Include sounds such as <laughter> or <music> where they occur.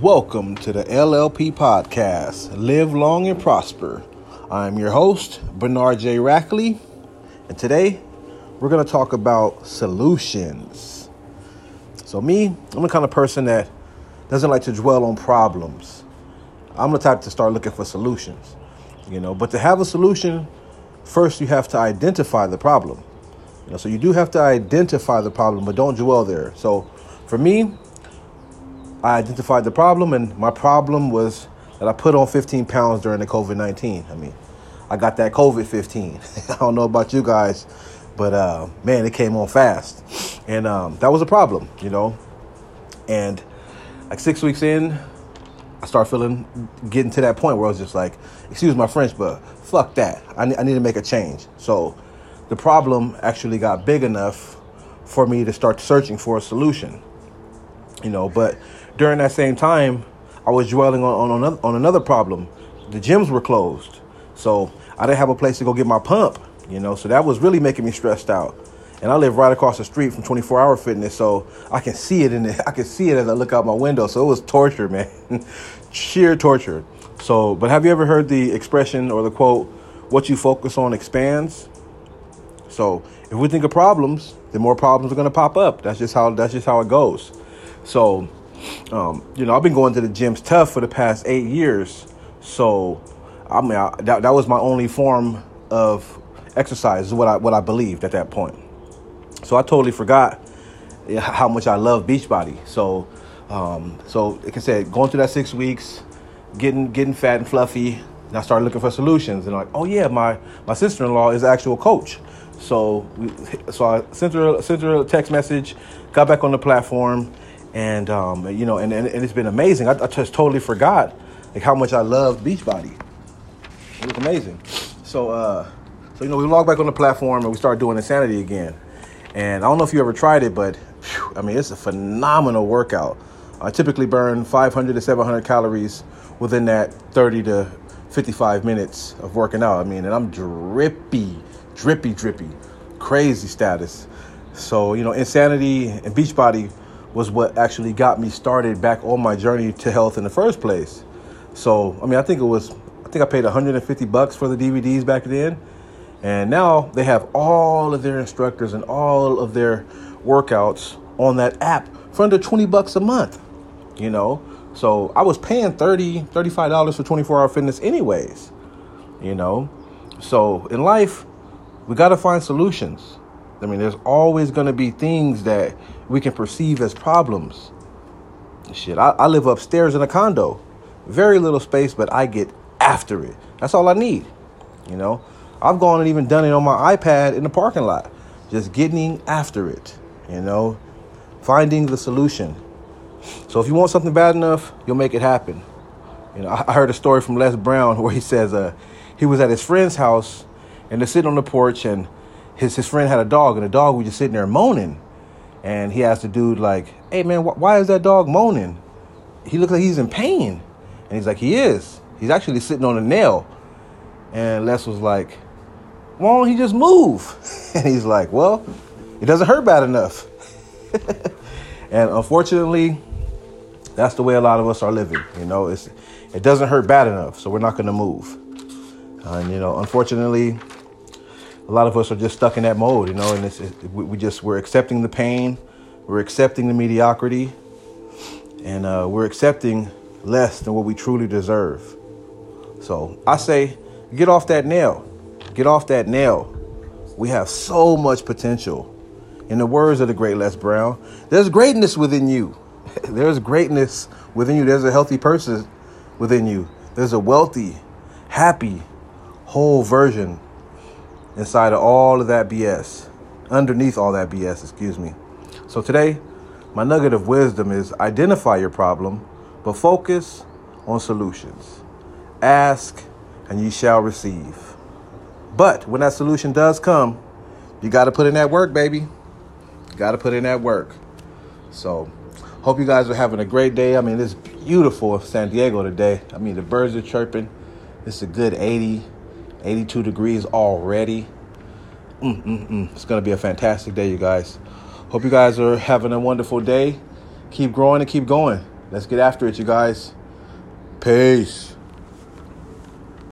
Welcome to the LLP podcast, Live Long and Prosper. I'm your host, Bernard J. Rackley, and today we're going to talk about solutions. So, me, I'm the kind of person that doesn't like to dwell on problems. I'm the type to start looking for solutions, you know. But to have a solution, first you have to identify the problem. You know, so you do have to identify the problem, but don't dwell there. So, for me, I identified the problem, and my problem was that I put on 15 pounds during the COVID 19. I mean, I got that COVID 15. <laughs> I don't know about you guys, but uh, man, it came on fast. And um, that was a problem, you know. And like six weeks in, I started feeling, getting to that point where I was just like, excuse my French, but fuck that. I need, I need to make a change. So the problem actually got big enough for me to start searching for a solution, you know. But during that same time, I was dwelling on, on, another, on another problem. The gyms were closed. So I didn't have a place to go get my pump, you know, so that was really making me stressed out. And I live right across the street from 24 Hour Fitness, so I can see it in the, <laughs> I can see it as I look out my window. So it was torture, man, <laughs> sheer torture. So, but have you ever heard the expression or the quote, "What you focus on expands"? So if we think of problems, then more problems are going to pop up. That's just how that's just how it goes. So um, you know, I've been going to the gyms tough for the past eight years. So, I mean, I, that, that was my only form of exercise, is what I, what I believed at that point. So I totally forgot how much I love Beachbody. So, um, so like I said, going through that six weeks, getting getting fat and fluffy, and I started looking for solutions. And like, oh yeah, my my sister in law is actual coach. So we, so I sent her sent her a text message, got back on the platform, and um, you know, and, and, and, it's been amazing. I, I, just totally forgot like how much I loved Beachbody. It was amazing. So, uh, so you know, we log back on the platform and we start doing Insanity again. And I don't know if you ever tried it, but whew, I mean, it's a phenomenal workout. I typically burn 500 to 700 calories within that 30 to 55 minutes of working out. I mean, and I'm drippy, drippy, drippy, crazy status. So, you know, Insanity and Beachbody was what actually got me started back on my journey to health in the first place. So, I mean, I think it was, I think I paid 150 bucks for the DVDs back then. And now they have all of their instructors and all of their workouts on that app for under 20 bucks a month, you know? So I was paying 30, $35 for 24 hour fitness anyways, you know? So in life, we got to find solutions. I mean, there's always going to be things that we can perceive as problems. Shit, I, I live upstairs in a condo, very little space, but I get after it. That's all I need. You know, I've gone and even done it on my iPad in the parking lot, just getting after it. You know, finding the solution. So if you want something bad enough, you'll make it happen. You know, I heard a story from Les Brown <laughs> where he says uh, he was at his friend's house and they're sitting on the porch and his his friend had a dog and the dog was just sitting there moaning and he asked the dude like, "Hey man, wh- why is that dog moaning? He looks like he's in pain." And he's like, "He is. He's actually sitting on a nail." And Les was like, "Why don't he just move?" <laughs> And he's like, "Well, it doesn't hurt bad enough." <laughs> and unfortunately, that's the way a lot of us are living. You know, it's it doesn't hurt bad enough, so we're not going to move. And you know, unfortunately, a lot of us are just stuck in that mode, you know, and it's, it, we just we're accepting the pain, we're accepting the mediocrity, and uh, we're accepting less than what we truly deserve. So I say, get off that nail, get off that nail. We have so much potential. In the words of the great Les Brown, there's greatness within you. <laughs> there's greatness within you. There's a healthy person within you. There's a wealthy, happy, whole version inside of all of that BS, underneath all that BS, excuse me. So today, my nugget of wisdom is identify your problem, but focus on solutions. Ask and you shall receive. But when that solution does come, you got to put in that work, baby. You got to put in that work. So, hope you guys are having a great day. I mean, it's beautiful San Diego today. I mean, the birds are chirping. It's a good 80, 82 degrees already. Mm-mm-mm. It's going to be a fantastic day, you guys. Hope you guys are having a wonderful day. Keep growing and keep going. Let's get after it, you guys. Peace.